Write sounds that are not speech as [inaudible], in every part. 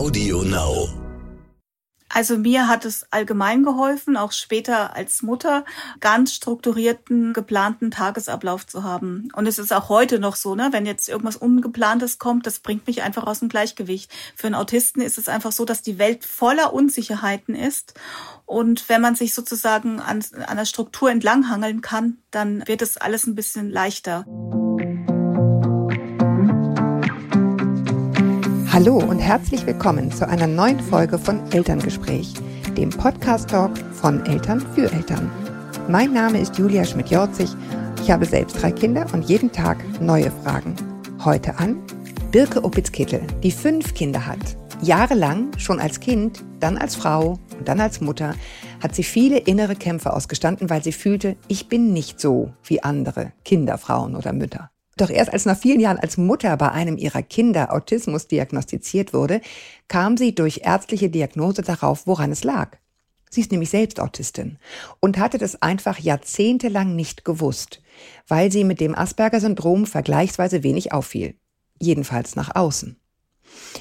Audio Now. Also mir hat es allgemein geholfen, auch später als Mutter, ganz strukturierten, geplanten Tagesablauf zu haben. Und es ist auch heute noch so, ne, wenn jetzt irgendwas Ungeplantes kommt, das bringt mich einfach aus dem Gleichgewicht. Für einen Autisten ist es einfach so, dass die Welt voller Unsicherheiten ist. Und wenn man sich sozusagen an, der Struktur entlanghangeln kann, dann wird es alles ein bisschen leichter. Hallo und herzlich willkommen zu einer neuen Folge von Elterngespräch, dem Podcast-Talk von Eltern für Eltern. Mein Name ist Julia Schmidt-Jorzig. Ich habe selbst drei Kinder und jeden Tag neue Fragen. Heute an Birke Opitz-Kittel, die fünf Kinder hat. Jahrelang, schon als Kind, dann als Frau und dann als Mutter, hat sie viele innere Kämpfe ausgestanden, weil sie fühlte, ich bin nicht so wie andere Kinder, Frauen oder Mütter. Doch erst als nach vielen Jahren als Mutter bei einem ihrer Kinder Autismus diagnostiziert wurde, kam sie durch ärztliche Diagnose darauf, woran es lag. Sie ist nämlich selbst Autistin und hatte das einfach jahrzehntelang nicht gewusst, weil sie mit dem Asperger-Syndrom vergleichsweise wenig auffiel. Jedenfalls nach außen.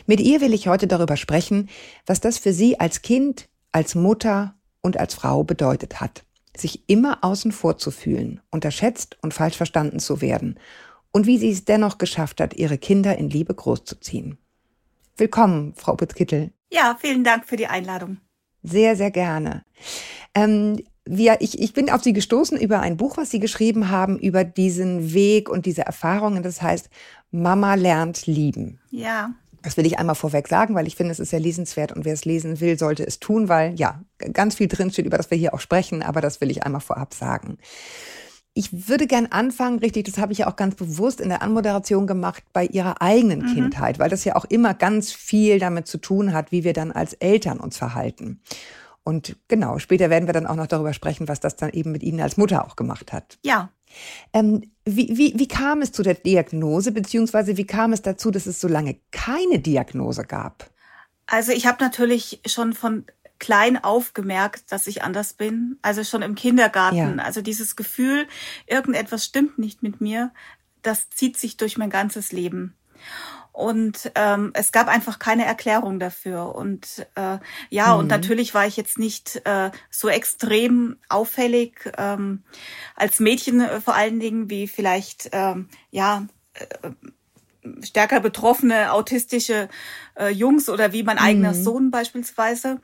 Mit ihr will ich heute darüber sprechen, was das für sie als Kind, als Mutter und als Frau bedeutet hat, sich immer außen vor zu fühlen, unterschätzt und falsch verstanden zu werden und wie sie es dennoch geschafft hat, ihre Kinder in Liebe großzuziehen. Willkommen, Frau Putzkittel. Ja, vielen Dank für die Einladung. Sehr, sehr gerne. Ähm, wir, ich, ich bin auf Sie gestoßen über ein Buch, was Sie geschrieben haben, über diesen Weg und diese Erfahrungen. Das heißt, Mama lernt lieben. Ja. Das will ich einmal vorweg sagen, weil ich finde, es ist sehr lesenswert und wer es lesen will, sollte es tun, weil ja, ganz viel drinsteht, über das wir hier auch sprechen, aber das will ich einmal vorab sagen. Ich würde gern anfangen, richtig, das habe ich ja auch ganz bewusst in der Anmoderation gemacht, bei ihrer eigenen mhm. Kindheit, weil das ja auch immer ganz viel damit zu tun hat, wie wir dann als Eltern uns verhalten. Und genau, später werden wir dann auch noch darüber sprechen, was das dann eben mit Ihnen als Mutter auch gemacht hat. Ja. Ähm, wie, wie, wie kam es zu der Diagnose, beziehungsweise wie kam es dazu, dass es so lange keine Diagnose gab? Also ich habe natürlich schon von klein aufgemerkt, dass ich anders bin. Also schon im Kindergarten. Ja. Also dieses Gefühl, irgendetwas stimmt nicht mit mir, das zieht sich durch mein ganzes Leben. Und ähm, es gab einfach keine Erklärung dafür. Und äh, ja, mhm. und natürlich war ich jetzt nicht äh, so extrem auffällig ähm, als Mädchen äh, vor allen Dingen wie vielleicht ähm, ja äh, stärker betroffene autistische äh, Jungs oder wie mein mhm. eigener Sohn beispielsweise.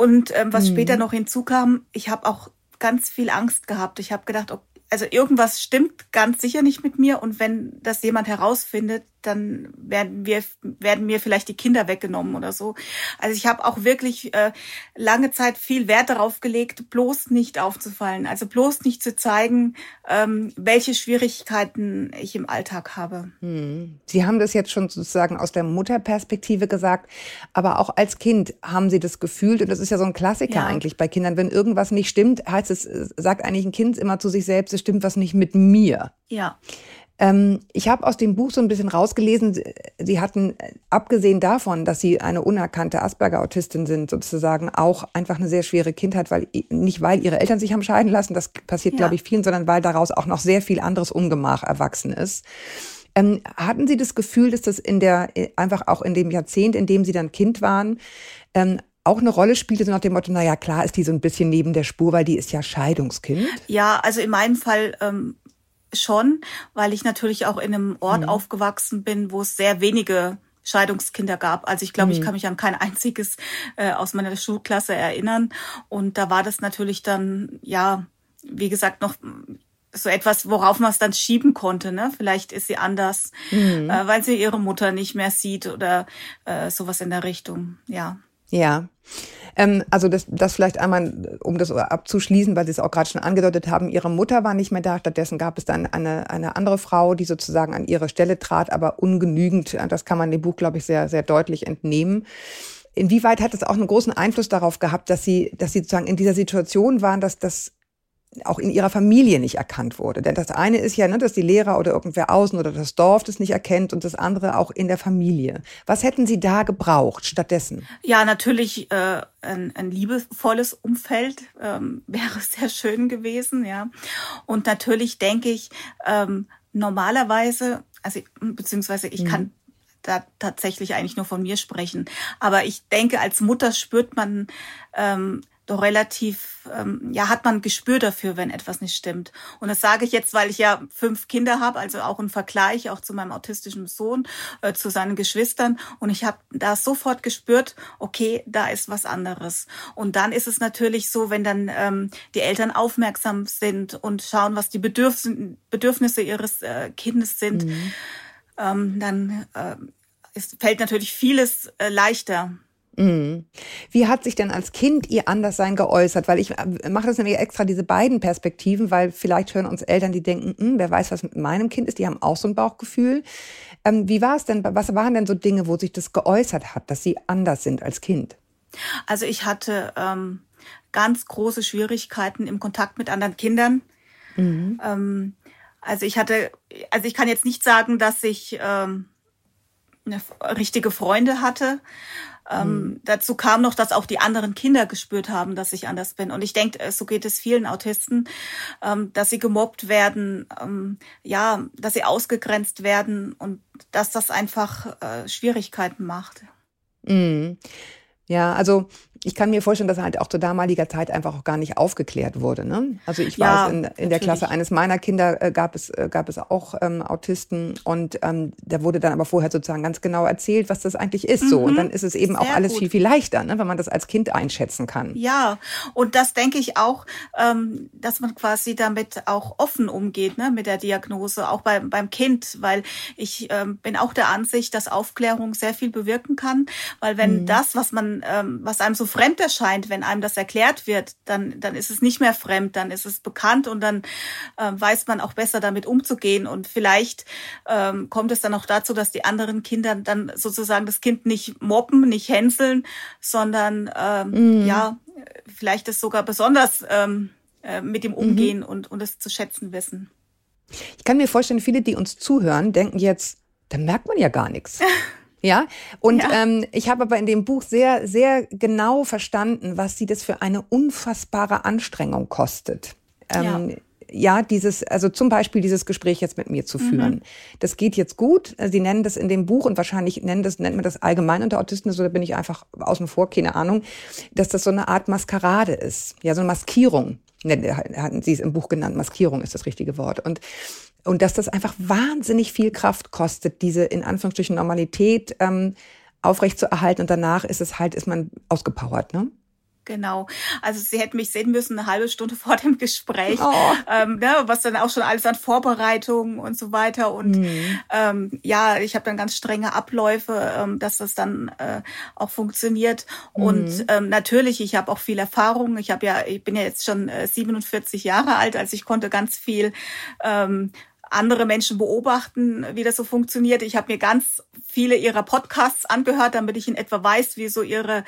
Und ähm, was mhm. später noch hinzukam, ich habe auch ganz viel Angst gehabt. Ich habe gedacht, okay, also irgendwas stimmt ganz sicher nicht mit mir und wenn das jemand herausfindet, dann werden wir werden mir vielleicht die Kinder weggenommen oder so. Also ich habe auch wirklich äh, lange Zeit viel Wert darauf gelegt, bloß nicht aufzufallen, also bloß nicht zu zeigen, ähm, welche Schwierigkeiten ich im Alltag habe. Hm. Sie haben das jetzt schon sozusagen aus der Mutterperspektive gesagt, aber auch als Kind haben Sie das gefühlt und das ist ja so ein Klassiker ja. eigentlich bei Kindern, wenn irgendwas nicht stimmt, heißt es sagt eigentlich ein Kind immer zu sich selbst, es stimmt was nicht mit mir. Ja. Ähm, ich habe aus dem Buch so ein bisschen rausgelesen, Sie hatten, äh, abgesehen davon, dass Sie eine unerkannte Asperger-Autistin sind, sozusagen auch einfach eine sehr schwere Kindheit, weil nicht weil Ihre Eltern sich haben scheiden lassen, das passiert, ja. glaube ich, vielen, sondern weil daraus auch noch sehr viel anderes Ungemach erwachsen ist. Ähm, hatten Sie das Gefühl, dass das in der, äh, einfach auch in dem Jahrzehnt, in dem Sie dann Kind waren, ähm, auch eine Rolle spielte, so nach dem Motto, naja, klar ist die so ein bisschen neben der Spur, weil die ist ja Scheidungskind? Ja, also in meinem Fall ähm, schon, weil ich natürlich auch in einem Ort mhm. aufgewachsen bin, wo es sehr wenige Scheidungskinder gab. Also ich glaube, mhm. ich kann mich an kein [laughs] einziges äh, aus meiner Schulklasse erinnern. Und da war das natürlich dann, ja, wie gesagt, noch so etwas, worauf man es dann schieben konnte. Ne? Vielleicht ist sie anders, mhm. äh, weil sie ihre Mutter nicht mehr sieht oder äh, sowas in der Richtung. Ja. Ja. Ähm, also das, das vielleicht einmal, um das abzuschließen, weil Sie es auch gerade schon angedeutet haben, Ihre Mutter war nicht mehr da, stattdessen gab es dann eine, eine andere Frau, die sozusagen an ihre Stelle trat, aber ungenügend. Das kann man dem Buch, glaube ich, sehr, sehr deutlich entnehmen. Inwieweit hat es auch einen großen Einfluss darauf gehabt, dass Sie, dass Sie sozusagen in dieser Situation waren, dass das auch in ihrer Familie nicht erkannt wurde. Denn das eine ist ja, ne, dass die Lehrer oder irgendwer außen oder das Dorf das nicht erkennt und das andere auch in der Familie. Was hätten Sie da gebraucht stattdessen? Ja, natürlich äh, ein, ein liebevolles Umfeld ähm, [laughs] wäre sehr schön gewesen, ja. Und natürlich denke ich, ähm, normalerweise, also beziehungsweise ich mhm. kann da tatsächlich eigentlich nur von mir sprechen. Aber ich denke, als Mutter spürt man ähm, doch relativ, ähm, ja, hat man Gespür dafür, wenn etwas nicht stimmt. Und das sage ich jetzt, weil ich ja fünf Kinder habe, also auch im Vergleich auch zu meinem autistischen Sohn, äh, zu seinen Geschwistern. Und ich habe da sofort gespürt, okay, da ist was anderes. Und dann ist es natürlich so, wenn dann ähm, die Eltern aufmerksam sind und schauen, was die Bedürf Bedürfnisse ihres äh, Kindes sind, mhm. ähm, dann äh, es fällt natürlich vieles äh, leichter. Mhm. Wie hat sich denn als Kind Ihr Anderssein geäußert? Weil ich äh, mache das nämlich extra diese beiden Perspektiven, weil vielleicht hören uns Eltern, die denken, hm, wer weiß, was mit meinem Kind ist, die haben auch so ein Bauchgefühl. Ähm, wie war es denn, was waren denn so Dinge, wo sich das geäußert hat, dass Sie anders sind als Kind? Also ich hatte ähm, ganz große Schwierigkeiten im Kontakt mit anderen Kindern. Mhm. Ähm, also ich hatte, also ich kann jetzt nicht sagen, dass ich ähm, eine richtige Freunde hatte. Ähm, mhm. Dazu kam noch, dass auch die anderen Kinder gespürt haben, dass ich anders bin. Und ich denke, äh, so geht es vielen Autisten, ähm, dass sie gemobbt werden, ähm, ja, dass sie ausgegrenzt werden und dass das einfach äh, Schwierigkeiten macht. Mhm. Ja, also ich kann mir vorstellen, dass er halt auch zu damaliger Zeit einfach auch gar nicht aufgeklärt wurde. Ne? Also ich ja, weiß, in, in der Klasse eines meiner Kinder äh, gab es äh, gab es auch ähm, Autisten und ähm, da wurde dann aber vorher sozusagen ganz genau erzählt, was das eigentlich ist. Mhm. So und dann ist es eben Sehr auch alles gut. viel viel leichter, ne, wenn man das als Kind einschätzen kann. Ja, und das denke ich auch, ähm, dass man quasi damit auch offen umgeht, ne, mit der Diagnose, auch beim beim Kind, weil ich ähm, bin auch der Ansicht, dass Aufklärung sehr viel bewirken kann, weil wenn mhm. das, was man ähm, was einem so fremd erscheint, wenn einem das erklärt wird, dann, dann ist es nicht mehr fremd, dann ist es bekannt und dann äh, weiß man auch besser damit umzugehen. Und vielleicht ähm, kommt es dann auch dazu, dass die anderen Kinder dann sozusagen das Kind nicht mobben, nicht hänseln, sondern ähm, mhm. ja, vielleicht es sogar besonders ähm, äh, mit ihm umgehen mhm. und, und es zu schätzen wissen. Ich kann mir vorstellen, viele, die uns zuhören, denken jetzt, da merkt man ja gar nichts. [laughs] Ja, und ja. Ähm, ich habe aber in dem Buch sehr, sehr genau verstanden, was sie das für eine unfassbare Anstrengung kostet. Ähm, ja ja, dieses, also zum Beispiel dieses Gespräch jetzt mit mir zu führen. Mhm. Das geht jetzt gut. Sie nennen das in dem Buch und wahrscheinlich nennen das, nennt man das allgemein unter Autisten, so da bin ich einfach außen vor, keine Ahnung, dass das so eine Art Maskerade ist. Ja, so eine Maskierung. Hatten Sie es im Buch genannt. Maskierung ist das richtige Wort. Und und dass das einfach wahnsinnig viel Kraft kostet, diese in Anführungsstrichen Normalität ähm, aufrechtzuerhalten. Und danach ist es halt, ist man ausgepowert, ne? Genau. Also sie hätten mich sehen müssen eine halbe Stunde [laughs] vor dem Gespräch, oh. ähm, ne, was dann auch schon alles an Vorbereitungen und so weiter. Und mhm. ähm, ja, ich habe dann ganz strenge Abläufe, ähm, dass das dann äh, auch funktioniert. Mhm. Und ähm, natürlich, ich habe auch viel Erfahrung. Ich habe ja, ich bin ja jetzt schon äh, 47 Jahre alt, also ich konnte ganz viel ähm, andere Menschen beobachten, wie das so funktioniert. Ich habe mir ganz viele ihrer Podcasts angehört, damit ich in etwa weiß, wie so ihre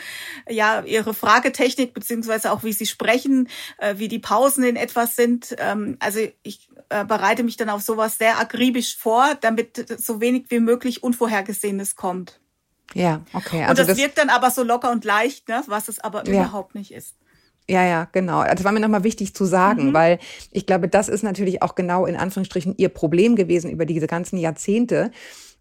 ja ihre Fragetechnik beziehungsweise auch wie sie sprechen, äh, wie die Pausen in etwas sind. Ähm, also ich äh, bereite mich dann auf sowas sehr akribisch vor, damit so wenig wie möglich Unvorhergesehenes kommt. Ja, okay. Also und das, das wirkt dann aber so locker und leicht, ne, was es aber ja. überhaupt nicht ist. Ja, ja, genau. Das war mir nochmal wichtig zu sagen, mhm. weil ich glaube, das ist natürlich auch genau in Anführungsstrichen ihr Problem gewesen über diese ganzen Jahrzehnte,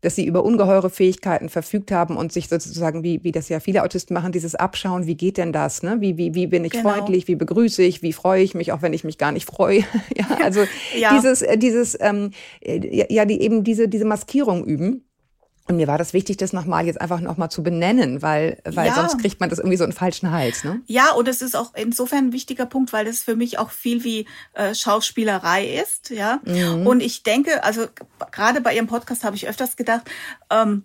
dass sie über ungeheure Fähigkeiten verfügt haben und sich sozusagen, wie, wie das ja viele Autisten machen, dieses Abschauen, wie geht denn das? Ne? Wie, wie, wie bin ich genau. freundlich, wie begrüße ich, wie freue ich mich, auch wenn ich mich gar nicht freue. [laughs] ja, also ja. dieses, äh, dieses, ähm, äh, ja, die eben diese, diese Maskierung üben. Und mir war das wichtig, das nochmal jetzt einfach nochmal zu benennen, weil, weil ja. sonst kriegt man das irgendwie so einen falschen Hals. Ne? Ja, und es ist auch insofern ein wichtiger Punkt, weil das für mich auch viel wie äh, Schauspielerei ist. Ja. Mhm. Und ich denke, also gerade bei Ihrem Podcast habe ich öfters gedacht, ähm,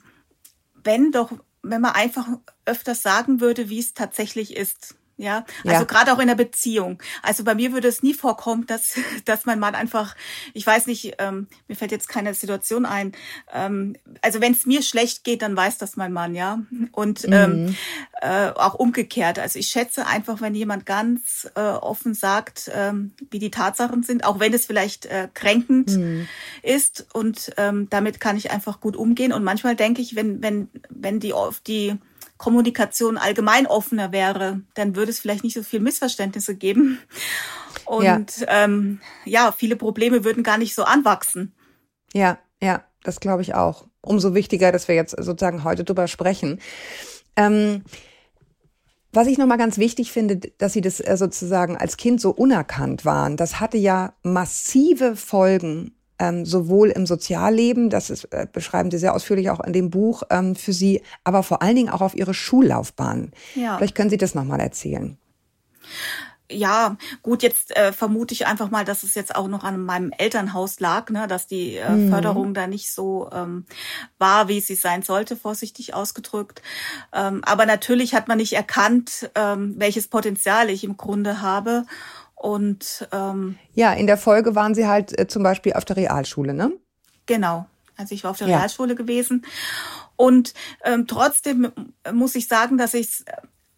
wenn doch, wenn man einfach öfters sagen würde, wie es tatsächlich ist. Ja, also ja. gerade auch in der Beziehung. Also bei mir würde es nie vorkommen, dass, [laughs] dass mein Mann einfach, ich weiß nicht, ähm, mir fällt jetzt keine Situation ein. Ähm, also wenn es mir schlecht geht, dann weiß das mein Mann, ja. Und mhm. ähm, äh, auch umgekehrt. Also ich schätze einfach, wenn jemand ganz äh, offen sagt, ähm, wie die Tatsachen sind, auch wenn es vielleicht äh, kränkend mhm. ist. Und ähm, damit kann ich einfach gut umgehen. Und manchmal denke ich, wenn, wenn, wenn die, die Kommunikation allgemein offener wäre, dann würde es vielleicht nicht so viel Missverständnisse geben. Und ja, ähm, ja viele Probleme würden gar nicht so anwachsen. Ja, ja, das glaube ich auch. umso wichtiger, dass wir jetzt sozusagen heute drüber sprechen. Ähm, was ich nochmal ganz wichtig finde, dass Sie das äh, sozusagen als Kind so unerkannt waren, das hatte ja massive Folgen ähm, sowohl im Sozialleben, das ist, äh, beschreiben Sie sehr ausführlich auch in dem Buch ähm, für Sie, aber vor allen Dingen auch auf Ihre Schullaufbahn. Ja. Vielleicht können Sie das nochmal erzählen ja, gut, jetzt äh, vermute ich einfach mal, dass es jetzt auch noch an meinem Elternhaus lag, ne, dass die äh, mhm. Förderung da nicht so ähm, war, wie sie sein sollte, vorsichtig ausgedrückt. Ähm, aber natürlich hat man nicht erkannt, ähm, welches Potenzial ich im Grunde habe. Und ähm, ja, in der Folge waren Sie halt äh, zum Beispiel auf der Realschule, ne? Genau. Also ich war auf der ja. Realschule gewesen. Und ähm, trotzdem muss ich sagen, dass ich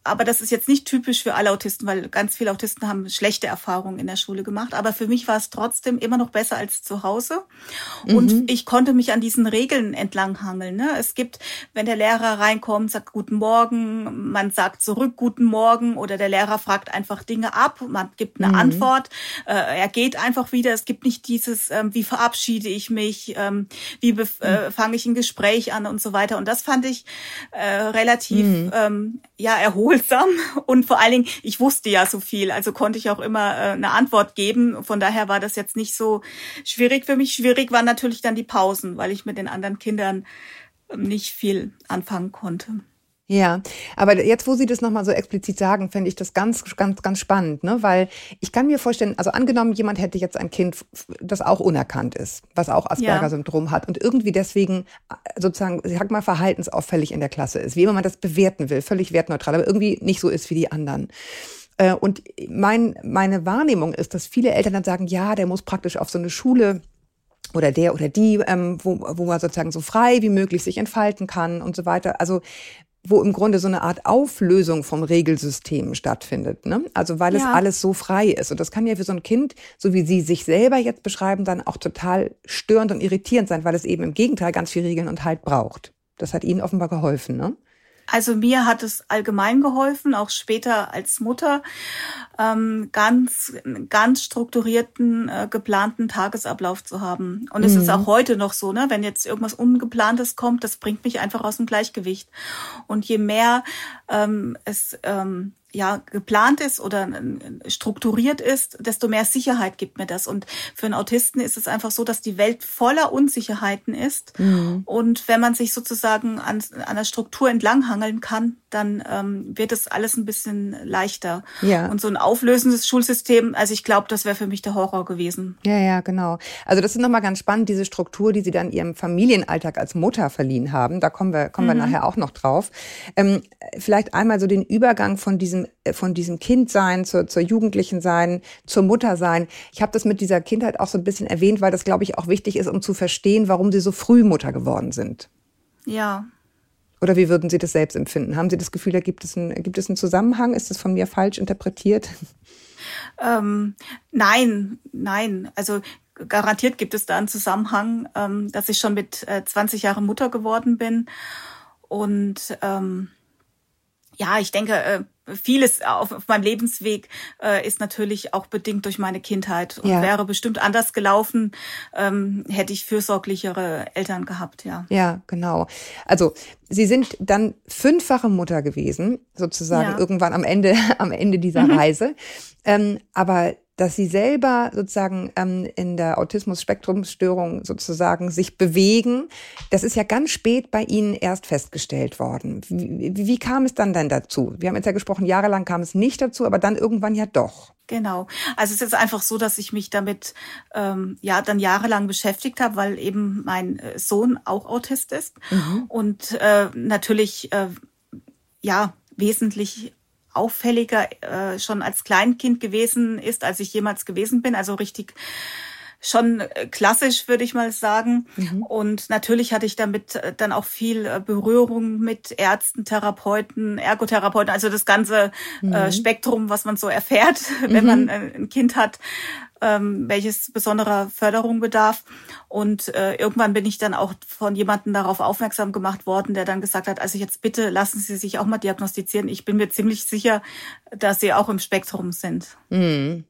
aber das ist jetzt nicht typisch für alle Autisten, weil ganz viele Autisten haben schlechte Erfahrungen in der Schule gemacht. Aber für mich war es trotzdem immer noch besser als zu Hause. Und mhm. ich konnte mich an diesen Regeln entlanghangeln. Ne? Es gibt, wenn der Lehrer reinkommt, sagt Guten Morgen, man sagt zurück Guten Morgen oder der Lehrer fragt einfach Dinge ab, man gibt eine mhm. Antwort, äh, er geht einfach wieder. Es gibt nicht dieses, ähm, wie verabschiede ich mich, ähm, wie äh, fange ich ein Gespräch an und so weiter. Und das fand ich äh, relativ mhm. ähm, ja erholt einfühlsam und vor allen Dingen, ich wusste ja so viel, also konnte ich auch immer äh, eine Antwort geben. Von daher war das jetzt nicht so schwierig für mich. Schwierig waren natürlich dann die Pausen, weil ich mit den anderen Kindern nicht viel anfangen konnte. Ja, aber jetzt, wo Sie das nochmal so explizit sagen, finde ich das ganz, ganz, ganz spannend, ne? Weil ich kann mir vorstellen, also angenommen, jemand hätte jetzt ein Kind, das auch unerkannt ist, was auch Asperger-Syndrom ja. hat und irgendwie deswegen äh, sozusagen, ich sag mal, verhaltensauffällig in der Klasse ist, wie immer man das bewerten will, völlig wertneutral, aber irgendwie nicht so ist wie die anderen. Äh, und mein, meine Wahrnehmung ist, dass viele Eltern dann sagen, ja, der muss praktisch auf so eine Schule, oder der oder die, ähm, wo, wo man sozusagen so frei wie möglich sich entfalten kann und so weiter. Also wo im Grunde so eine Art Auflösung von Regelsystemen stattfindet. Ne? Also weil ja. es alles so frei ist. Und das kann ja für so ein Kind, so wie Sie sich selber jetzt beschreiben, dann auch total störend und irritierend sein, weil es eben im Gegenteil ganz viel Regeln und Halt braucht. Das hat Ihnen offenbar geholfen, ne? Also mir hat es allgemein geholfen, auch später als Mutter, ähm, ganz, ganz strukturierten, äh, geplanten Tagesablauf zu haben. Und es mhm. ist auch heute noch so, ne? Wenn jetzt irgendwas Ungeplantes kommt, das bringt mich einfach aus dem Gleichgewicht. Und je mehr ähm, es ähm, ja geplant ist oder strukturiert ist, desto mehr Sicherheit gibt mir das. Und für einen Autisten ist es einfach so, dass die Welt voller Unsicherheiten ist. Mhm. Und wenn man sich sozusagen an, an der Struktur entlanghangeln kann, dann ähm, wird es alles ein bisschen leichter. Ja. Und so ein auflösendes Schulsystem, also ich glaube, das wäre für mich der Horror gewesen. Ja, ja, genau. Also das ist nochmal ganz spannend, diese Struktur, die Sie dann Ihrem Familienalltag als Mutter verliehen haben. Da kommen wir, kommen mhm. wir nachher auch noch drauf. Ähm, vielleicht einmal so den Übergang von diesem, äh, von diesem Kindsein zur, zur Jugendlichen sein, zur Mutter sein. Ich habe das mit dieser Kindheit auch so ein bisschen erwähnt, weil das, glaube ich, auch wichtig ist, um zu verstehen, warum Sie so früh Mutter geworden sind. Ja, oder wie würden Sie das selbst empfinden? Haben Sie das Gefühl, da gibt es, ein, gibt es einen Zusammenhang? Ist das von mir falsch interpretiert? Ähm, nein, nein. Also garantiert gibt es da einen Zusammenhang, ähm, dass ich schon mit äh, 20 Jahren Mutter geworden bin. Und ähm, ja, ich denke, äh, vieles auf, auf meinem Lebensweg äh, ist natürlich auch bedingt durch meine Kindheit und ja. wäre bestimmt anders gelaufen, ähm, hätte ich fürsorglichere Eltern gehabt, ja. Ja, genau. Also Sie sind dann fünffache Mutter gewesen, sozusagen ja. irgendwann am Ende, [laughs] am Ende dieser mhm. Reise. Ähm, aber dass sie selber sozusagen ähm, in der Autismus-Spektrumsstörung sozusagen sich bewegen. Das ist ja ganz spät bei Ihnen erst festgestellt worden. Wie, wie kam es dann denn dazu? Wir haben jetzt ja gesprochen, jahrelang kam es nicht dazu, aber dann irgendwann ja doch. Genau. Also es ist einfach so, dass ich mich damit ähm, ja dann jahrelang beschäftigt habe, weil eben mein äh, Sohn auch Autist ist mhm. und äh, natürlich äh, ja wesentlich auffälliger äh, schon als Kleinkind gewesen ist, als ich jemals gewesen bin. Also richtig schon äh, klassisch, würde ich mal sagen. Mhm. Und natürlich hatte ich damit äh, dann auch viel äh, Berührung mit Ärzten, Therapeuten, Ergotherapeuten, also das ganze mhm. äh, Spektrum, was man so erfährt, [laughs] wenn mhm. man ein Kind hat ähm, welches besonderer Förderung bedarf. Und äh, irgendwann bin ich dann auch von jemandem darauf aufmerksam gemacht worden, der dann gesagt hat, also jetzt bitte lassen Sie sich auch mal diagnostizieren. Ich bin mir ziemlich sicher, dass Sie auch im Spektrum sind. Mhm.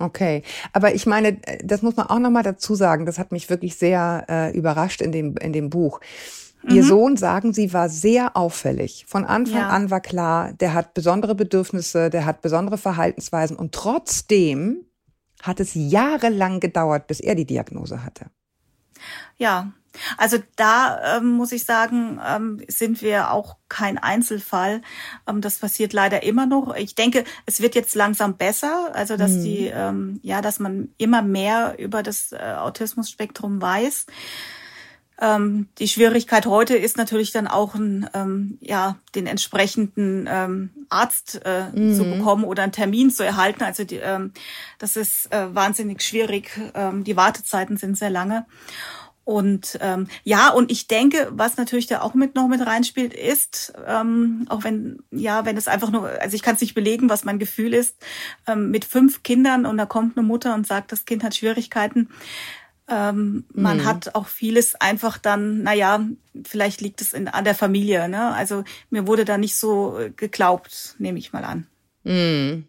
Okay, aber ich meine, das muss man auch noch mal dazu sagen. Das hat mich wirklich sehr äh, überrascht in dem in dem Buch. Ihr mhm. Sohn, sagen Sie, war sehr auffällig. Von Anfang ja. an war klar, der hat besondere Bedürfnisse, der hat besondere Verhaltensweisen und trotzdem hat es jahrelang gedauert, bis er die Diagnose hatte. Ja, also da ähm, muss ich sagen, ähm, sind wir auch kein Einzelfall. Ähm, das passiert leider immer noch. Ich denke, es wird jetzt langsam besser, also dass mhm. die, ähm, ja, dass man immer mehr über das äh, Autismus-Spektrum weiß. Ähm, die Schwierigkeit heute ist natürlich dann auch ein, ähm, ja, den entsprechenden ähm, Arzt äh, mhm. zu bekommen oder einen Termin zu erhalten. Also die, ähm, das ist äh, wahnsinnig schwierig. Ähm, die Wartezeiten sind sehr lange. Und ähm, ja, und ich denke, was natürlich da auch mit noch mit reinspielt, ist, ähm, auch wenn, ja, wenn es einfach nur, also ich kann es nicht belegen, was mein Gefühl ist, ähm, mit fünf Kindern und da kommt eine Mutter und sagt, das Kind hat Schwierigkeiten. Ähm, mhm. Man hat auch vieles einfach dann, naja, vielleicht liegt es in, an der Familie. Ne? Also mir wurde da nicht so geglaubt, nehme ich mal an. Mhm.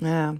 Ja.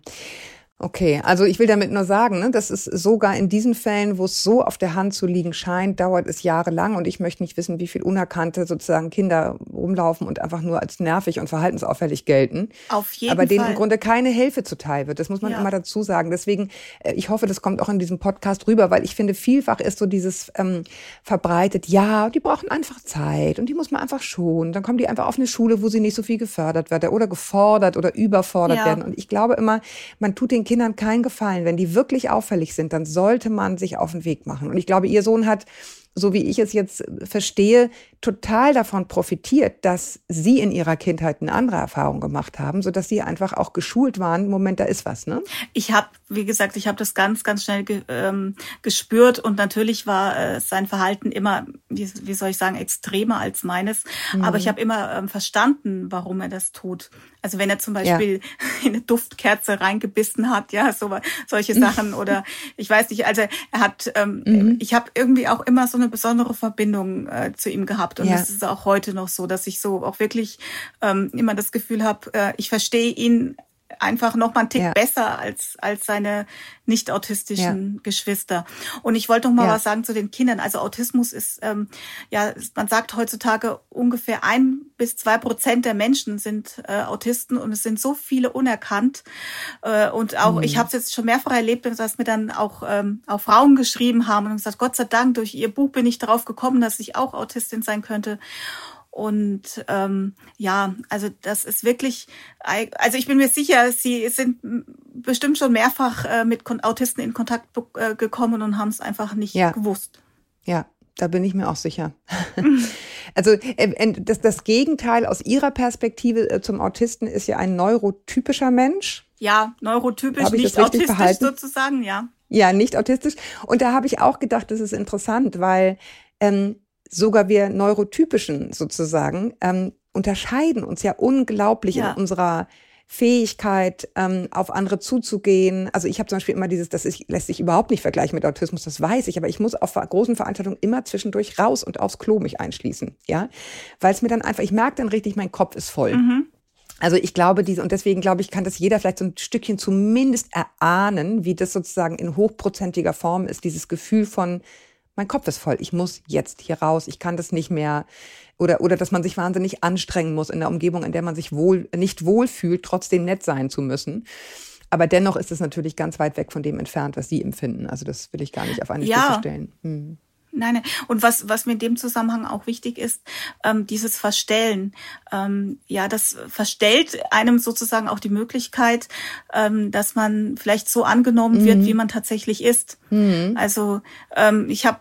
Okay, also ich will damit nur sagen, ne, das ist sogar in diesen Fällen, wo es so auf der Hand zu liegen scheint, dauert es jahrelang und ich möchte nicht wissen, wie viel unerkannte sozusagen Kinder rumlaufen und einfach nur als nervig und verhaltensauffällig gelten. Auf jeden Aber denen Fall. im Grunde keine Hilfe zuteil wird. Das muss man ja. immer dazu sagen. Deswegen, äh, ich hoffe, das kommt auch in diesem Podcast rüber, weil ich finde, vielfach ist so dieses ähm, verbreitet, ja, die brauchen einfach Zeit und die muss man einfach schonen. Dann kommen die einfach auf eine Schule, wo sie nicht so viel gefördert werden oder gefordert oder überfordert ja. werden. Und ich glaube immer, man tut den Kindern keinen Gefallen. Wenn die wirklich auffällig sind, dann sollte man sich auf den Weg machen. Und ich glaube, ihr Sohn hat so wie ich es jetzt verstehe, total davon profitiert, dass sie in ihrer Kindheit eine andere Erfahrung gemacht haben, so dass sie einfach auch geschult waren. Moment, da ist was, ne? Ich habe, wie gesagt, ich habe das ganz, ganz schnell ge ähm, gespürt und natürlich war äh, sein Verhalten immer, wie, wie, soll ich sagen, extremer als meines. Mhm. Aber ich habe immer ähm, verstanden, warum er das tut. Also wenn er zum Beispiel ja. [laughs] in eine Duftkerze reingebissen hat, ja, so solche Sachen [laughs] oder ich weiß nicht. Also er hat, ähm, mhm. ich habe irgendwie auch immer so eine besondere Verbindung äh, zu ihm gehabt. Und ja. das ist auch heute noch so, dass ich so auch wirklich ähm, immer das Gefühl habe, äh, ich verstehe ihn einfach noch mal einen Tick ja. besser als, als seine nicht autistischen ja. Geschwister. Und ich wollte noch mal ja. was sagen zu den Kindern. Also Autismus ist, ähm, ja, man sagt heutzutage ungefähr ein bis zwei Prozent der Menschen sind äh, Autisten und es sind so viele unerkannt. Äh, und auch, mhm. ich habe es jetzt schon mehrfach erlebt, dass mir dann auch, ähm, auch Frauen geschrieben haben und gesagt, Gott sei Dank, durch ihr Buch bin ich darauf gekommen, dass ich auch Autistin sein könnte. Und ähm, ja, also das ist wirklich, also ich bin mir sicher, Sie sind bestimmt schon mehrfach äh, mit Autisten in Kontakt äh, gekommen und haben es einfach nicht ja. gewusst. Ja, da bin ich mir auch sicher. [laughs] also äh, das, das Gegenteil aus Ihrer Perspektive zum Autisten ist ja ein neurotypischer Mensch. Ja, neurotypisch, nicht autistisch verhalten? sozusagen, ja. Ja, nicht autistisch. Und da habe ich auch gedacht, das ist interessant, weil ähm, sogar wir Neurotypischen sozusagen ähm, unterscheiden uns ja unglaublich ja. in unserer Fähigkeit, ähm, auf andere zuzugehen. Also ich habe zum Beispiel immer dieses, das ist, lässt sich überhaupt nicht vergleichen mit Autismus, das weiß ich, aber ich muss auf großen Veranstaltungen immer zwischendurch raus und aufs Klo mich einschließen, ja, weil es mir dann einfach, ich merke dann richtig, mein Kopf ist voll. Mhm. Also ich glaube, diese, und deswegen glaube ich, kann das jeder vielleicht so ein Stückchen zumindest erahnen, wie das sozusagen in hochprozentiger Form ist, dieses Gefühl von, mein Kopf ist voll, ich muss jetzt hier raus, ich kann das nicht mehr. Oder, oder dass man sich wahnsinnig anstrengen muss in der Umgebung, in der man sich wohl, nicht wohl fühlt, trotzdem nett sein zu müssen. Aber dennoch ist es natürlich ganz weit weg von dem entfernt, was Sie empfinden. Also das will ich gar nicht auf eine ja. Stufe stellen. Hm. Nein, nein. Und was, was mir in dem Zusammenhang auch wichtig ist, ähm, dieses Verstellen. Ähm, ja, das verstellt einem sozusagen auch die Möglichkeit, ähm, dass man vielleicht so angenommen mhm. wird, wie man tatsächlich ist. Mhm. Also ähm, ich habe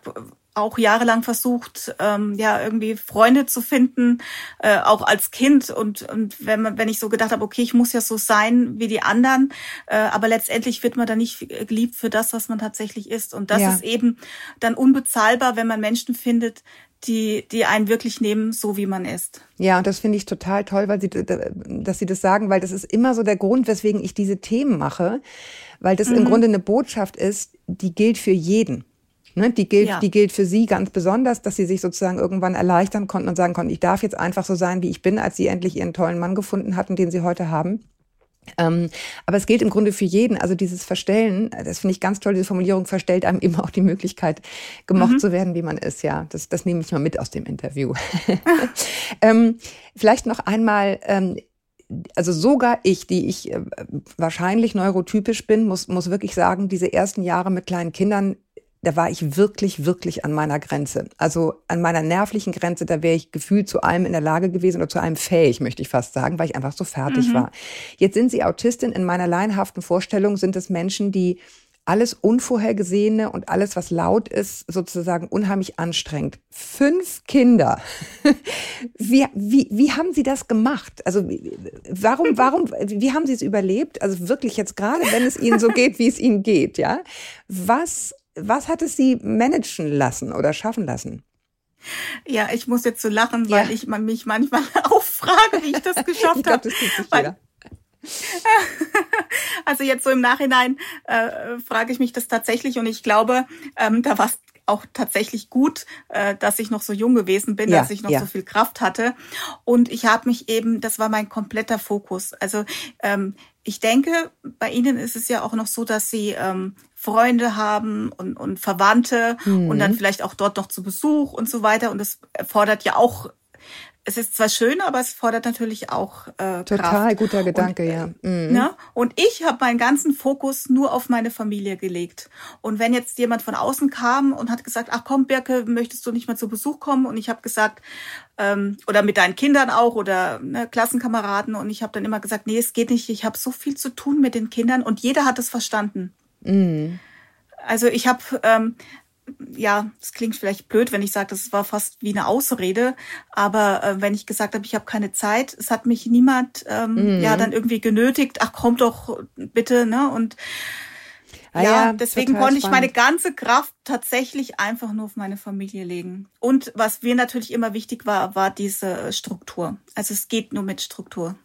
auch jahrelang versucht, ähm, ja, irgendwie Freunde zu finden, äh, auch als Kind. Und, und wenn man, wenn ich so gedacht habe, okay, ich muss ja so sein wie die anderen, äh, aber letztendlich wird man dann nicht geliebt für das, was man tatsächlich ist. Und das ja. ist eben dann unbezahlbar, wenn man Menschen findet, die, die einen wirklich nehmen, so wie man ist. Ja, und das finde ich total toll, weil sie, dass Sie das sagen, weil das ist immer so der Grund, weswegen ich diese Themen mache, weil das mhm. im Grunde eine Botschaft ist, die gilt für jeden. Ne, die, gilt, ja. die gilt für sie ganz besonders, dass sie sich sozusagen irgendwann erleichtern konnten und sagen konnten, ich darf jetzt einfach so sein, wie ich bin, als sie endlich ihren tollen Mann gefunden hatten, den sie heute haben. Ähm, aber es gilt im Grunde für jeden. Also dieses Verstellen, das finde ich ganz toll, diese Formulierung verstellt einem eben auch die Möglichkeit, gemocht mhm. zu werden, wie man ist. Ja, das, das nehme ich mal mit aus dem Interview. [laughs] ähm, vielleicht noch einmal, ähm, also sogar ich, die ich äh, wahrscheinlich neurotypisch bin, muss, muss wirklich sagen, diese ersten Jahre mit kleinen Kindern da war ich wirklich, wirklich an meiner Grenze. Also an meiner nervlichen Grenze, da wäre ich gefühlt zu allem in der Lage gewesen oder zu allem fähig, möchte ich fast sagen, weil ich einfach so fertig mhm. war. Jetzt sind Sie Autistin. In meiner laienhaften Vorstellung sind es Menschen, die alles Unvorhergesehene und alles, was laut ist, sozusagen unheimlich anstrengend. Fünf Kinder. [laughs] Wie, wie, wie haben Sie das gemacht? Also warum, warum, wie haben Sie es überlebt? Also wirklich jetzt gerade, wenn es Ihnen so [laughs] geht, wie es Ihnen geht, ja? Was was hat es Sie managen lassen oder schaffen lassen? Ja, ich muss jetzt so lachen, weil ja. ich mich manchmal [laughs] auch frage, wie ich das [laughs] geschafft habe. [laughs] Also jetzt so im Nachhinein äh, frage ich mich das tatsächlich und ich glaube, ähm, da war es auch tatsächlich gut, äh, dass ich noch so jung gewesen bin, ja, dass ich noch ja. so viel Kraft hatte. Und ich habe mich eben, das war mein kompletter Fokus. Also ähm, ich denke, bei Ihnen ist es ja auch noch so, dass Sie ähm, Freunde haben und, und Verwandte mhm. und dann vielleicht auch dort noch zu Besuch und so weiter. Und das erfordert ja auch es ist zwar schön, aber es fordert natürlich auch äh, Total Kraft. guter Gedanke, und, ja. Mhm. Ne? Und ich habe meinen ganzen Fokus nur auf meine Familie gelegt. Und wenn jetzt jemand von außen kam und hat gesagt, ach komm, Birke, möchtest du nicht mal zu Besuch kommen? Und ich habe gesagt, ähm, oder mit deinen Kindern auch oder ne, Klassenkameraden. Und ich habe dann immer gesagt, nee, es geht nicht. Ich habe so viel zu tun mit den Kindern. Und jeder hat es verstanden. Mhm. Also ich habe ähm, ja, es klingt vielleicht blöd, wenn ich sage, das war fast wie eine Ausrede, aber äh, wenn ich gesagt habe, ich habe keine Zeit, es hat mich niemand ähm, mhm. ja dann irgendwie genötigt, ach komm doch bitte, ne? Und ah, ja, ja, deswegen konnte ich meine ganze Kraft tatsächlich einfach nur auf meine Familie legen. Und was mir natürlich immer wichtig war, war diese Struktur. Also es geht nur mit Struktur.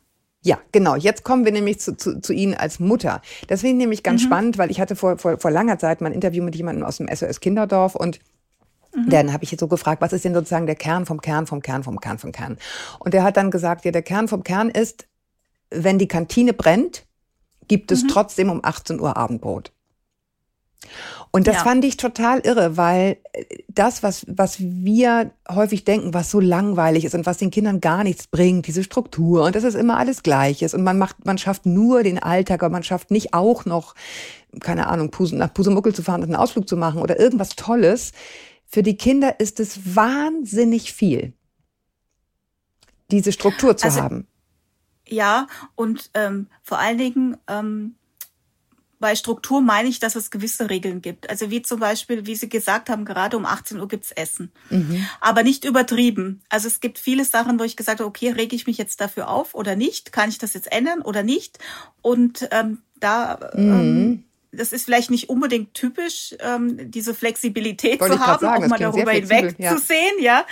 Ja, genau. Jetzt kommen wir nämlich zu, zu, zu Ihnen als Mutter. Das finde ich nämlich ganz mhm. spannend, weil ich hatte vor, vor, vor langer Zeit mal ein Interview mit jemandem aus dem SOS Kinderdorf und Mhm. Dann habe ich jetzt so gefragt, was ist denn sozusagen der Kern vom Kern vom Kern vom Kern vom Kern? Und der hat dann gesagt, ja, der Kern vom Kern ist, wenn die Kantine brennt, gibt es mhm. trotzdem um 18 Uhr Abendbrot. Und das ja. fand ich total irre, weil äh, das, was, was wir häufig denken, was so langweilig ist und was den Kindern gar nichts bringt, diese Struktur und dass es immer alles gleich ist und man macht, man schafft nur den Alltag, aber man schafft nicht auch noch, keine Ahnung, nach Pusemuckel zu fahren und einen Ausflug zu machen oder irgendwas Tolles. Für die Kinder ist es wahnsinnig viel, diese Struktur zu also, haben. Ja, und ähm, vor allen Dingen, ähm, bei Struktur meine ich, dass es gewisse Regeln gibt. Also wie zum Beispiel, wie Sie gesagt haben, gerade um 18 Uhr gibt's Essen. Mhm. Aber nicht übertrieben. Also es gibt viele Sachen, wo ich gesagt habe, okay, rege ich mich jetzt dafür auf oder nicht? Kann ich das jetzt ändern oder nicht? Und ähm, da mhm. ähm, das ist vielleicht nicht unbedingt typisch, ähm, diese Flexibilität Wollte zu haben, sagen, auch mal darüber hinweg ja. zu sehen, ja.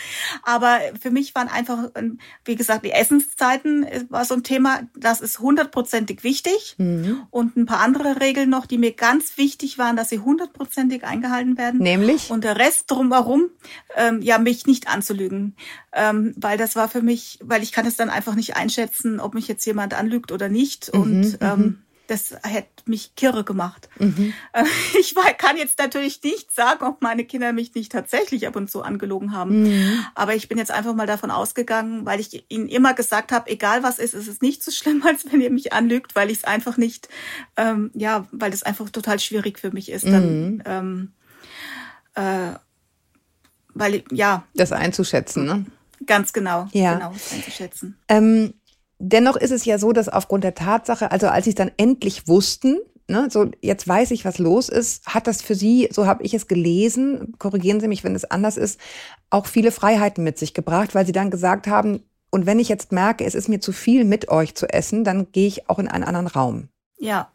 Aber für mich waren einfach, ähm, wie gesagt, die Essenszeiten war so ein Thema, das ist hundertprozentig wichtig. Mhm. Und ein paar andere Regeln noch, die mir ganz wichtig waren, dass sie hundertprozentig eingehalten werden. Nämlich? Und der Rest drumherum, ähm, ja, mich nicht anzulügen. Ähm, weil das war für mich, weil ich kann es dann einfach nicht einschätzen, ob mich jetzt jemand anlügt oder nicht. Mhm, und ähm, mhm das hätte mich kirre gemacht. Mhm. [laughs] Ich kann jetzt natürlich nicht sagen, ob meine Kinder mich nicht tatsächlich ab und zu angelogen haben. Mhm. Aber ich bin jetzt einfach mal davon ausgegangen, weil ich ihnen immer gesagt habe, egal was ist, ist es nicht so schlimm, [laughs] als wenn ihr mich anlügt, weil ich es einfach nicht, ähm, ja, weil das einfach total schwierig für mich ist, dann, mhm. ähm, äh, weil, ja. Das einzuschätzen, ne? Ganz genau, ja. genau, das einzuschätzen. Ähm Dennoch ist es ja so, dass aufgrund der Tatsache, also als sie es dann endlich wussten, ne, so jetzt weiß ich, was los ist, hat das für sie, so habe ich es gelesen, korrigieren Sie mich, wenn es anders ist, auch viele Freiheiten mit sich gebracht, weil sie dann gesagt haben, und wenn ich jetzt merke, es ist mir zu viel mit euch zu essen, dann gehe ich auch in einen anderen Raum. Ja.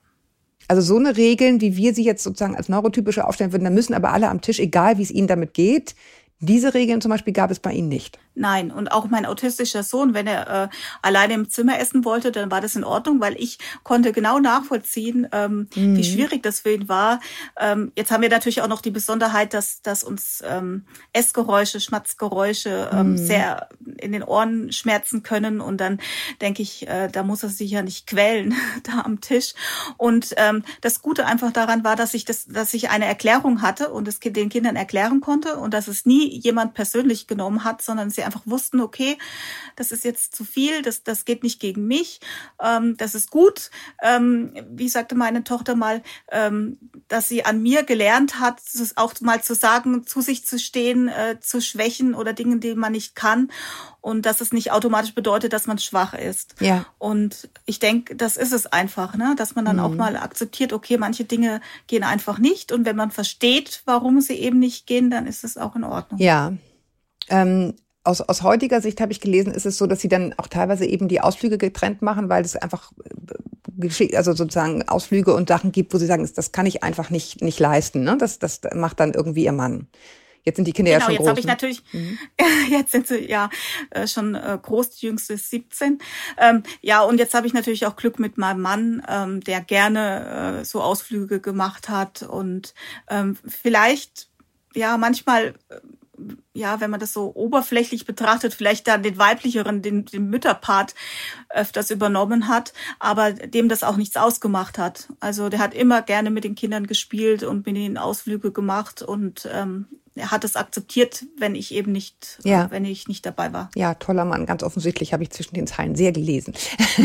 Also so eine Regeln, wie wir sie jetzt sozusagen als neurotypische aufstellen würden, da müssen aber alle am Tisch, egal wie es ihnen damit geht, diese Regeln zum Beispiel gab es bei Ihnen nicht. Nein, und auch mein autistischer Sohn, wenn er äh, alleine im Zimmer essen wollte, dann war das in Ordnung, weil ich konnte genau nachvollziehen, ähm, mhm. wie schwierig das für ihn war. Ähm, jetzt haben wir natürlich auch noch die Besonderheit, dass, dass uns ähm, Essgeräusche, Schmatzgeräusche ähm, mhm. sehr in den Ohren schmerzen können. Und dann denke ich, äh, da muss er sich ja nicht quälen [laughs] da am Tisch. Und ähm, das Gute einfach daran war, dass ich das, dass ich eine Erklärung hatte und es den Kindern erklären konnte und dass es nie jemand persönlich genommen hat, sondern sie einfach wussten, okay, das ist jetzt zu viel, das, das geht nicht gegen mich, ähm, das ist gut. Ähm, wie sagte meine Tochter mal, ähm, dass sie an mir gelernt hat, auch mal zu sagen, zu sich zu stehen, äh, zu schwächen oder Dinge, die man nicht kann und dass es nicht automatisch bedeutet, dass man schwach ist. Ja. Und ich denke, das ist es einfach, ne? dass man dann mhm. auch mal akzeptiert, okay, manche Dinge gehen einfach nicht und wenn man versteht, warum sie eben nicht gehen, dann ist es auch in Ordnung. Ja. Ähm, aus, aus heutiger Sicht habe ich gelesen, ist es so, dass sie dann auch teilweise eben die Ausflüge getrennt machen, weil es einfach äh, also sozusagen Ausflüge und Sachen gibt, wo sie sagen, das kann ich einfach nicht nicht leisten. Ne? Das das macht dann irgendwie ihr Mann. Jetzt sind die Kinder genau, ja schon jetzt groß. Habe ich ne? natürlich, mhm. [laughs] jetzt sind sie ja äh, schon äh, groß, die jüngste ist 17. Ähm, ja, und jetzt habe ich natürlich auch Glück mit meinem Mann, ähm, der gerne äh, so Ausflüge gemacht hat und ähm, vielleicht ja manchmal äh, ja, wenn man das so oberflächlich betrachtet, vielleicht dann den weiblicheren, den, den Mütterpart öfters übernommen hat, aber dem das auch nichts ausgemacht hat. Also der hat immer gerne mit den Kindern gespielt und mit ihnen Ausflüge gemacht und ähm, er hat es akzeptiert, wenn ich eben nicht, ja. wenn ich nicht dabei war. Ja, toller Mann. Ganz offensichtlich habe ich zwischen den Zeilen sehr gelesen.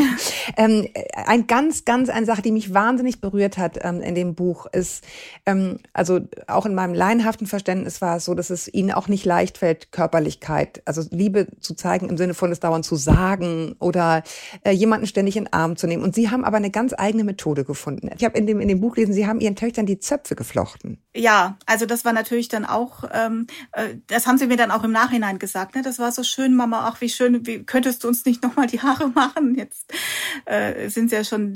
[laughs] ähm, ein ganz, ganz eine Sache, die mich wahnsinnig berührt hat ähm, in dem Buch ist, ähm, also auch in meinem laienhaften Verständnis war es so, dass es ihnen auch nicht leicht fällt, Körperlichkeit, also Liebe zu zeigen im Sinne von es dauernd zu sagen oder äh, jemanden ständig in den Arm zu nehmen. Und sie haben aber eine ganz eigene Methode gefunden. Ich habe in dem, in dem Buch gelesen, sie haben ihren Töchtern die Zöpfe geflochten. Ja, also das war natürlich dann auch ähm, äh, das haben sie mir dann auch im Nachhinein gesagt, ne? das war so schön, Mama, ach wie schön, wie könntest du uns nicht nochmal die Haare machen? Jetzt äh, sind sie ja schon,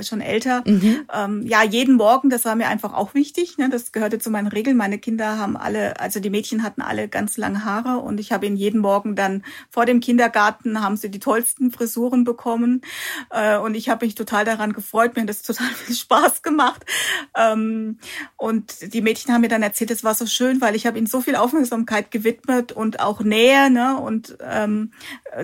schon älter. Mhm. Ähm, ja, jeden Morgen, das war mir einfach auch wichtig, ne? das gehörte zu meinen Regeln. Meine Kinder haben alle, also die Mädchen hatten alle ganz lange Haare und ich habe ihnen jeden Morgen dann vor dem Kindergarten, haben sie die tollsten Frisuren bekommen äh, und ich habe mich total daran gefreut, mir hat das [laughs] total viel Spaß gemacht. Ähm, und die Mädchen haben mir dann erzählt, es war so schön, weil ich habe ihnen so viel Aufmerksamkeit gewidmet und auch Nähe, ne? Und ähm,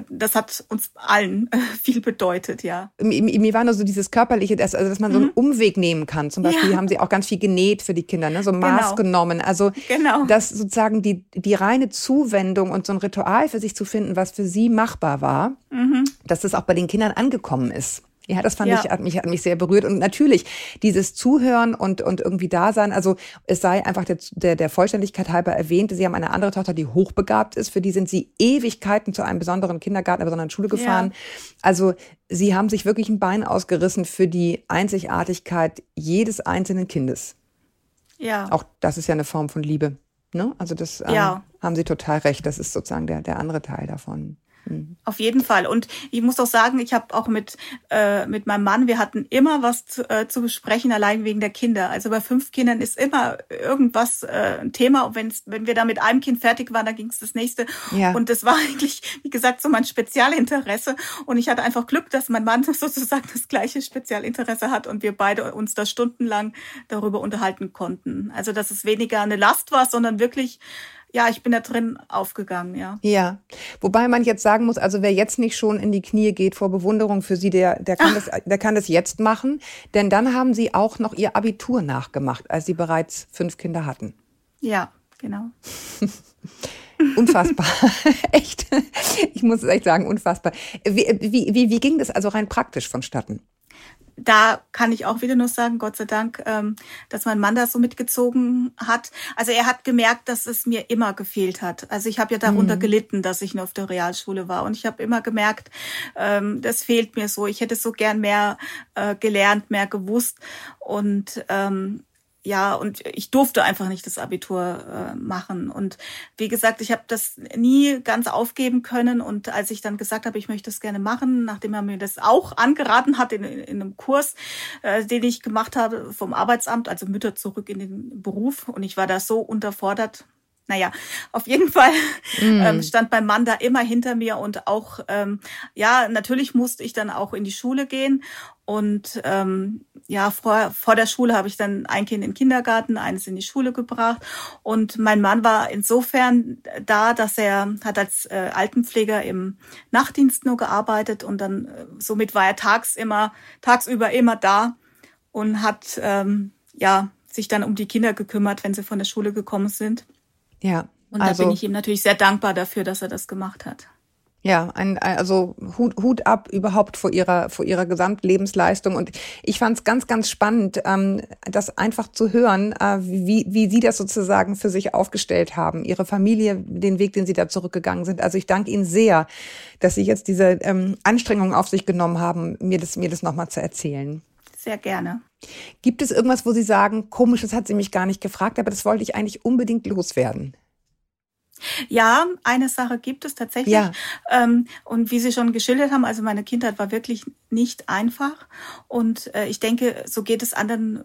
das hat uns allen äh, [laughs] viel bedeutet, ja. Mir, nur so dieses körperliche, dass, also dass man so einen mhm. Umweg nehmen kann. Zum Beispiel ja. haben sie auch ganz viel genäht für die Kinder, ne? so Maß genau. genommen. Also genau. dass sozusagen die die reine Zuwendung und so ein Ritual für sich zu finden, was für sie machbar war, mhm. dass das auch bei den Kindern angekommen ist. Ja, das fand ja. ich, hat mich, hat mich sehr berührt. Und natürlich dieses Zuhören und, und irgendwie da sein. Also es sei einfach der, der, der Vollständigkeit halber erwähnt, Sie haben eine andere Tochter, die hochbegabt ist. Für die sind Sie Ewigkeiten zu einem besonderen Kindergarten, einer besonderen Schule gefahren. Ja. Also Sie haben sich wirklich ein Bein ausgerissen für die Einzigartigkeit jedes einzelnen Kindes. Ja. Auch das ist ja eine Form von Liebe. Ne? Also das ähm, ja. Haben Sie total recht. Das ist sozusagen der, der andere Teil davon. Mhm. Auf jeden Fall. Und ich muss auch sagen, ich habe auch mit, äh, mit meinem Mann, wir hatten immer was zu, äh, zu besprechen, allein wegen der Kinder. Also bei fünf Kindern ist immer irgendwas äh, ein Thema. Und wenn's, wenn wir da mit einem Kind fertig waren, dann ging es das nächste. Ja. Und das war [laughs] eigentlich, wie gesagt, so mein Spezialinteresse. Und ich hatte einfach Glück, dass mein Mann [laughs] sozusagen das gleiche Spezialinteresse hat und wir beide uns da stundenlang darüber unterhalten konnten. Also dass es weniger eine Last war, sondern wirklich ja, ich bin da drin aufgegangen, ja. Ja. Wobei man jetzt sagen muss, also wer jetzt nicht schon in die Knie geht vor Bewunderung für Sie, der, der kann [laughs] das, der kann das jetzt machen. Denn dann haben Sie auch noch Ihr Abitur nachgemacht, als Sie bereits fünf Kinder hatten. Ja, genau. [laughs] Unfassbar. [laughs] echt. Ich muss es echt sagen, unfassbar. Wie, wie, wie, wie ging das also rein praktisch vonstatten? Da kann ich auch wieder nur sagen, Gott sei Dank, ähm, dass mein Mann das so mitgezogen hat. Also er hat gemerkt, dass es mir immer gefehlt hat. Also ich habe ja darunter mhm. gelitten, dass ich nur auf der Realschule war. Und ich habe immer gemerkt, ähm, das fehlt mir so. Ich hätte so gern mehr äh, gelernt, mehr gewusst. Und ähm, ja, und ich durfte einfach nicht das Abitur äh, machen. Und wie gesagt, ich habe das nie ganz aufgeben können. Und als ich dann gesagt habe, ich möchte das gerne machen, nachdem er mir das auch angeraten hat in, in einem Kurs, äh, den ich gemacht habe vom Arbeitsamt, also Mütter zurück in den Beruf. Und ich war da so unterfordert naja, auf jeden Fall mm. ähm, stand mein Mann da immer hinter mir und auch, ähm, ja, natürlich musste ich dann auch in die Schule gehen und ähm, ja, vor, vor der Schule habe ich dann ein Kind in den Kindergarten, eines in die Schule gebracht. Und mein Mann war insofern da, dass er hat als äh, Altenpfleger im Nachtdienst nur gearbeitet und dann äh, somit war er tags immer, tagsüber immer da und hat ähm, ja sich dann um die Kinder gekümmert, wenn sie von der Schule gekommen sind. Ja. Und also, da bin ich ihm natürlich sehr dankbar dafür, dass er das gemacht hat. Ja, ein, also Hut, Hut ab überhaupt vor ihrer, vor ihrer Gesamtlebensleistung. Und ich fand es ganz, ganz spannend, ähm, das einfach zu hören, äh, wie, wie Sie das sozusagen für sich aufgestellt haben, Ihre Familie, den Weg, den Sie da zurückgegangen sind. Also ich danke Ihnen sehr, dass Sie jetzt diese ähm, Anstrengungen auf sich genommen haben, mir das, mir das nochmal zu erzählen. Sehr gerne. Gibt es irgendwas, wo Sie sagen, komisch, das hat sie mich gar nicht gefragt, aber das wollte ich eigentlich unbedingt loswerden? Ja, eine Sache gibt es tatsächlich. Ja. Ähm, und wie Sie schon geschildert haben, also meine Kindheit war wirklich nicht einfach. Und äh, ich denke, so geht es anderen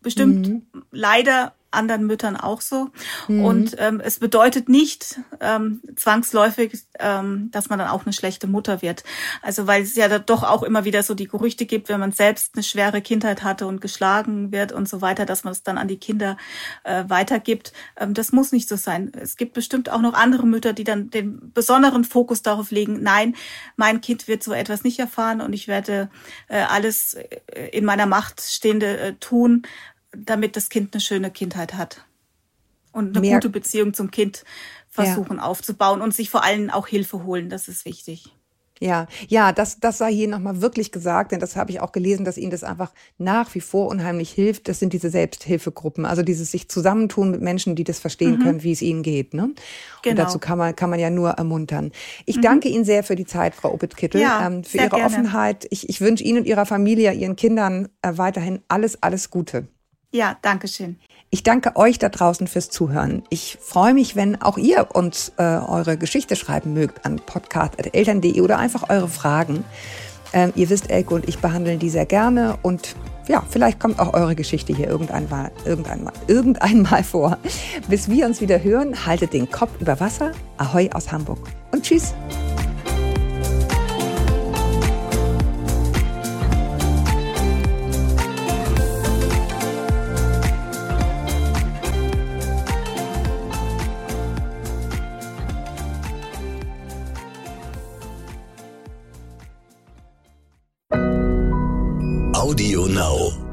bestimmt mhm. leider anderen Müttern auch so. Mhm. Und ähm, es bedeutet nicht ähm, zwangsläufig, ähm, dass man dann auch eine schlechte Mutter wird. Also weil es ja doch auch immer wieder so die Gerüchte gibt, wenn man selbst eine schwere Kindheit hatte und geschlagen wird und so weiter, dass man es dann an die Kinder äh, weitergibt. Ähm, das muss nicht so sein. Es gibt bestimmt auch noch andere Mütter, die dann den besonderen Fokus darauf legen, nein, mein Kind wird so etwas nicht erfahren und ich werde äh, alles äh, in meiner Macht Stehende äh, tun, damit das Kind eine schöne Kindheit hat und eine Mehr. gute Beziehung zum Kind versuchen ja. aufzubauen und sich vor allem auch Hilfe holen. Das ist wichtig. Ja, ja, das, das sei hier nochmal wirklich gesagt, denn das habe ich auch gelesen, dass Ihnen das einfach nach wie vor unheimlich hilft. Das sind diese Selbsthilfegruppen, also dieses sich zusammentun mit Menschen, die das verstehen mhm. können, wie es ihnen geht. Ne? Genau. Und dazu kann man, kann man ja nur ermuntern. Ich mhm. danke Ihnen sehr für die Zeit, Frau Opitz-Kittel, ja, ähm, für Ihre gerne. Offenheit. Ich, ich wünsche Ihnen und Ihrer Familie, Ihren Kindern äh, weiterhin alles, alles Gute. Ja, danke schön. Ich danke euch da draußen fürs Zuhören. Ich freue mich, wenn auch ihr uns äh, eure Geschichte schreiben mögt an podcast.eltern.de oder einfach eure Fragen. Ähm, ihr wisst, Elke und ich behandeln die sehr gerne und ja, vielleicht kommt auch eure Geschichte hier irgendwann mal, irgendwann mal, irgendwann mal vor. Bis wir uns wieder hören, haltet den Kopf über Wasser. Ahoi aus Hamburg und tschüss. Audio Now.